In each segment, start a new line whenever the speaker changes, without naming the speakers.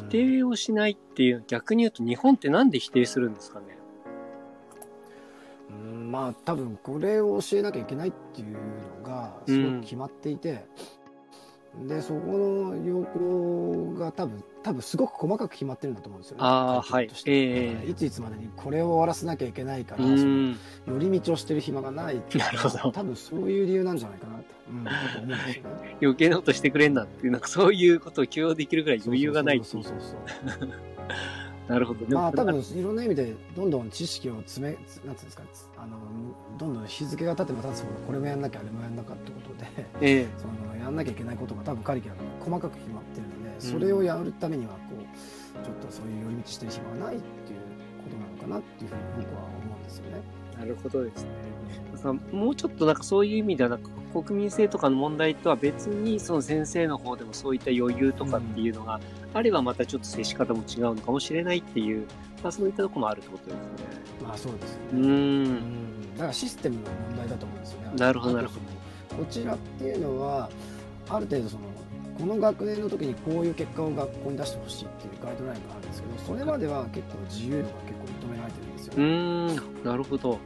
否定をしないっていう、逆に言うと日本ってなんで否定するんですかね？
うんまあ多分これを教えなきゃいけないっていうのがすごく決まっていて、でそこの要項が多分多分すごく細かく決まってるんだと思うんですよね。
あはいええ
いついつまでにこれを終わらせなきゃいけないから。寄り道をしてる暇がないっていうのは
なるほど
多分そういう理由なんじゃないかなと、うん、だと思うんですよね。
余計なことしてくれんなっていう、なんかそういうことを許容できるぐらい余裕がないっていう
そうそうそうそう
なるほど。
まあ多分いろんな意味でどんどん知識を詰めなんていうんですかあのどんどん日付が経っても経つほどこれもやんなきゃあれもやんなきゃってことで
ええ
そのやんなきゃいけないことが多分カリキュラムに細かく決まってるのでそれをやるためにはこうちょっとそういう寄り道してる暇がないっていうことなのかなっていうふうに僕は思うんですよね。
なるほどですね。さもうちょっとなんかそういう意味ではなんか国民性とかの問題とは別にその先生の方でもそういった余裕とかっていうのがあればまたちょっと接し方も違うのかもしれないっていう、まあ、そういったところもあるってことですね。
まあそうですよ
う
ね。
ー。
うんんだからシステムの問題だと思うんですよね。
なるほど
あとそのこちらっていうのはある程度そのこの学年の時にこういう結果を学校に出してほしいっていうガイドラインがあるんですけどそれまでは結構自由度が結構認められてるんですよ
う
ね。
ーん。なるほど。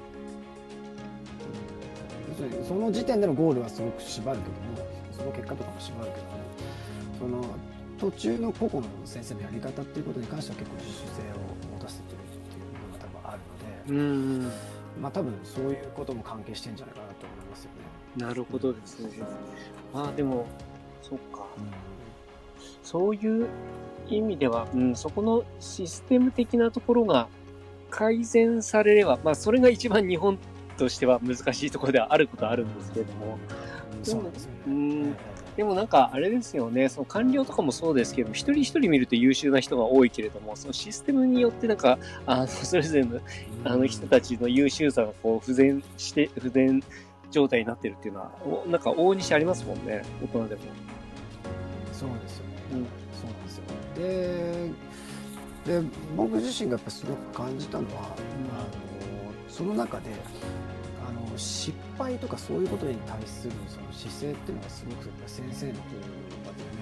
要するにその時点でのゴールはすごく縛るけどもその結果とかも縛るけどもその途中の個々の先生のやり方っていうことに関しては結構自主性を持たせてるっていう部分が多分あるので。
うーん。
まあ多分そういうことも関係してんじゃないかなと思いますよね。
なるほどですね。まあでも、そっか。そういう意味では、うん、そこのシステム的なところが改善されれば、まあそれが一番日本としては難しいところではあることはあるんですけれども、
うんそうなんですよね。
うん
え
でもなんかあれですよね、その官僚とかもそうですけど、一人一人見ると優秀な人が多いけれども、そのシステムによってなんか、あの、それぞれの
え
あの人たちの優秀さがこう、不全して、不全状態になってるっていうのは、おなんか往々にしてありますもんね、大人でも。
そうですよね。
うん
そうなんですよ。で、で僕自身がやっぱすごく感じたのは、あのその中で。あの失敗とかそういうことに対するその姿勢っていうのがすごくやっぱ先生の方がね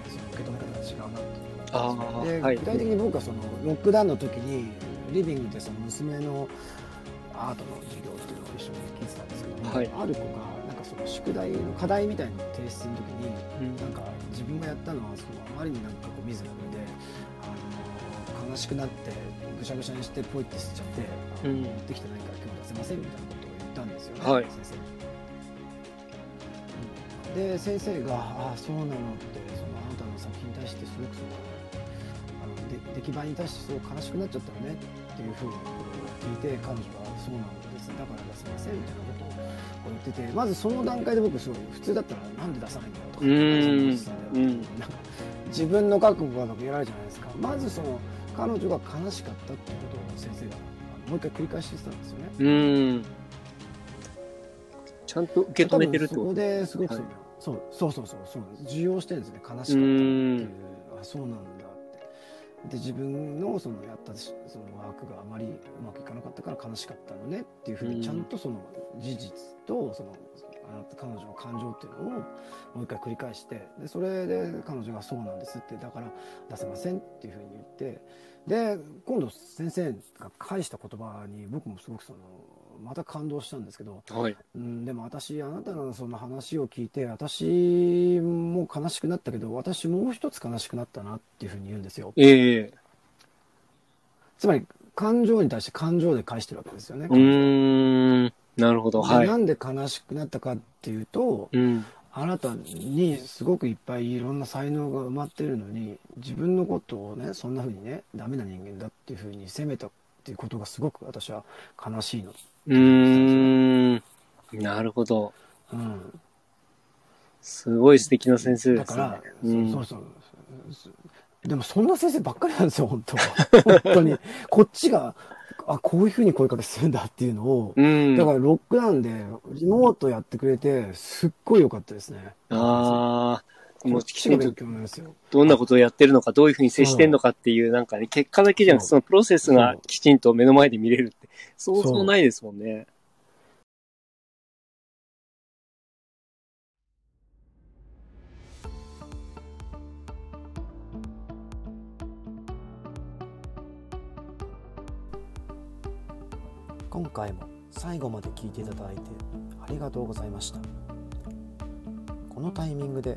その受け止め方が違うなって
あ
思うんで
はい。
具体的に僕はそのロックダウンの時にリビングでその娘のアートの授業っていうのを一緒に聞いてたんですけども、
はい。
ある子がなんかその宿題の課題みたいなのを提出する時に
うん。
なんか自分がやったのはそのあまりになんかこうミズラブルであの悲しくなってぐしゃぐしゃにしてポイって捨てちゃって、持ってきてないから今日出せませんみたいなことをたんですよね、
はい。
先生。に。で先生が「ああそうなの」ってそのあなたの作品に対してすごくそのあので出来栄えに対してすごく悲しくなっちゃったよねっていうふうに聞いて彼女は「そうなんです。だから出せません」みたいなことを言っててまずその段階で僕すごい普通だったらなんで出さないんだよとか
うーん
なんか自分の覚悟がとか言われるじゃないですか。まずその彼女が悲しかったっていうことを先生がもう一回繰り返してたんですよね。
ちゃんと受け止めてるってこ
多分そことですごくそ,、
はい。
そうそうそうそうそう。なんです受容してるんですね。悲しかったっていう。あそうなんだって。で自分のそのやったそのワークがあまりうまくいかなかったから悲しかったのねっていうふう
うん。
にちゃんとその事実とそのあなた彼女の感情っていうのをもう一回繰り返してでそれで彼女が「そうなんです」ってだから出せませんっていうふうに言ってで今度先生が返した言葉に僕もすごくそのまた感動したんですけど
とはい。
うん、でも私あなたのその話を聞いて私も悲しくなったけど私もう一つ悲しくなったなっていうふうに言うんですよ
ええ
つまり感情に対して感情で返してるわけですよね、
うーん。なるほど。はい。
でなんで悲しくなったかっていうと
うん。
あなたにすごくいっぱいいろんな才能が埋まってるのに自分のことをねそんなふうにねダメな人間だっていうふうに責めたっていうことがすごく私は悲しいの、
うーん。なるほど。
うん、
すごい素敵な先生ですね。
だから、
うん
そうそうそうでもそんな先生ばっかりなんですよ本当は 本当にこっちがあこういうふうに声かけするんだっていうのを、
うん。
だからロックダウンでリモートやってくれてすっごい良かったですね
ああ、もうどんなことをやってるのか、どういうふうに接してるのかっていう、なんかね、結果だけじゃなくて、そのプロセスがきちんと目の前で見れるって、そうそうないですもんね。
今回も最後まで聞いていただいてありがとうございましたこのタイミングで